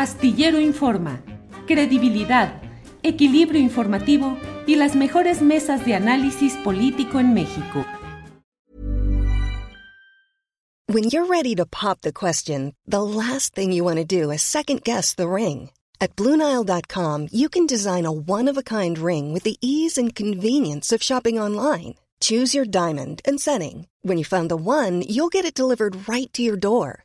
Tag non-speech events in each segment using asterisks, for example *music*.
Astillero Informa, credibilidad, equilibrio informativo y las mejores mesas de análisis político en México. When you're ready to pop the question, the last thing you want to do is second guess the ring. At Bluenile.com, you can design a one of a kind ring with the ease and convenience of shopping online. Choose your diamond and setting. When you find the one, you'll get it delivered right to your door.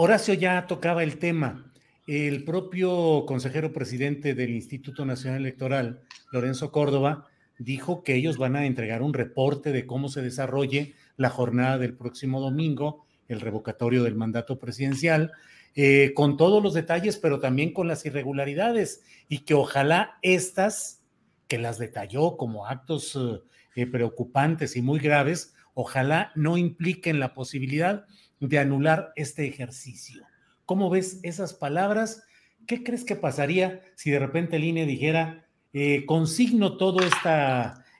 Horacio ya tocaba el tema. El propio consejero presidente del Instituto Nacional Electoral, Lorenzo Córdoba, dijo que ellos van a entregar un reporte de cómo se desarrolle la jornada del próximo domingo, el revocatorio del mandato presidencial, eh, con todos los detalles, pero también con las irregularidades, y que ojalá estas, que las detalló como actos eh, preocupantes y muy graves, ojalá no impliquen la posibilidad de anular este ejercicio. ¿Cómo ves esas palabras? ¿Qué crees que pasaría si de repente el INE dijera, eh, consigno todo este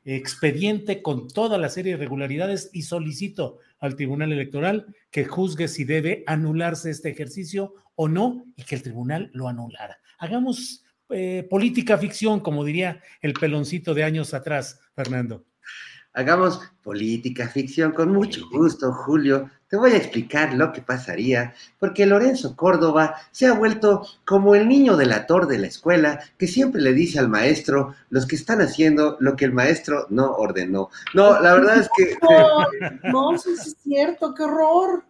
expediente con toda la serie de irregularidades y solicito al Tribunal Electoral que juzgue si debe anularse este ejercicio o no y que el tribunal lo anulara? Hagamos eh, política ficción, como diría el peloncito de años atrás, Fernando. Hagamos política ficción con mucho gusto, Julio. Te voy a explicar lo que pasaría, porque Lorenzo Córdoba se ha vuelto como el niño delator de la escuela que siempre le dice al maestro los que están haciendo lo que el maestro no ordenó. No, la verdad es que... *laughs* No, eso sí es cierto, qué horror.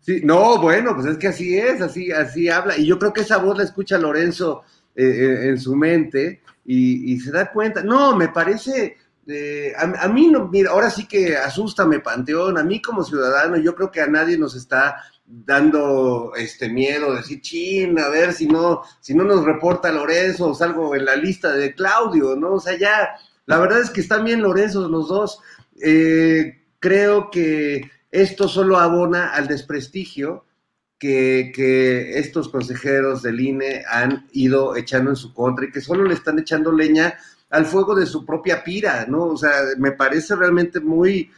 Sí, no, bueno, pues es que así es, así, así habla. Y yo creo que esa voz la escucha Lorenzo eh, eh, en su mente y, y se da cuenta. No, me parece eh, a, a, mí, no, mira, ahora sí que asústame, Panteón, a mí como ciudadano, yo creo que a nadie nos está dando este miedo, decir, chin, a ver si no, si no nos reporta Lorenzo salgo en la lista de Claudio, ¿no? O sea, ya, la verdad es que están bien Lorenzo los dos. Eh, creo que esto solo abona al desprestigio que, que, estos consejeros del INE han ido echando en su contra y que solo le están echando leña al fuego de su propia pira, ¿no? O sea, me parece realmente muy,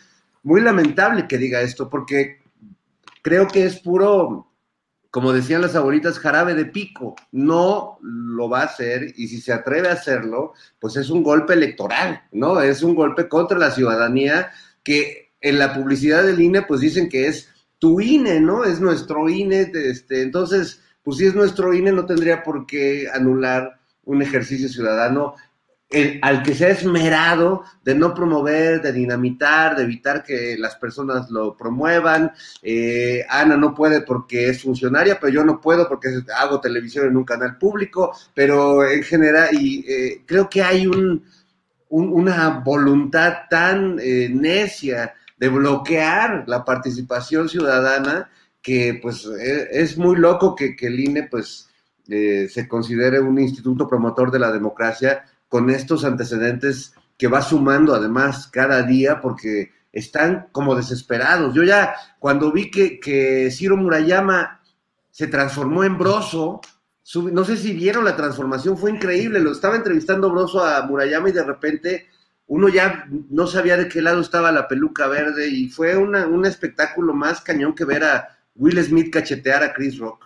muy lamentable que diga esto, porque creo que es puro, como decían las abuelitas, jarabe de pico. No lo va a hacer y si se atreve a hacerlo, pues es un golpe electoral, ¿no? Es un golpe contra la ciudadanía que en la publicidad del INE, pues dicen que es tu INE, ¿no? Es nuestro INE, este, entonces, pues si es nuestro INE, no tendría por qué anular un ejercicio ciudadano al que se ha esmerado de no promover, de dinamitar, de evitar que las personas lo promuevan. Eh, Ana no puede porque es funcionaria, pero yo no puedo porque hago televisión en un canal público, pero en general, y eh, creo que hay un, un, una voluntad tan eh, necia de bloquear la participación ciudadana que pues es, es muy loco que, que, el INE pues se considere un instituto promotor de la democracia con estos antecedentes que va sumando además cada día porque están como desesperados. Yo ya cuando vi que, que Ciro Murayama se transformó en Broso, no sé si vieron la transformación, fue increíble, lo estaba entrevistando Broso a Murayama y de repente uno ya no sabía de qué lado estaba la peluca verde y fue una, un espectáculo más cañón que ver a Will Smith cachetear a Chris Rock.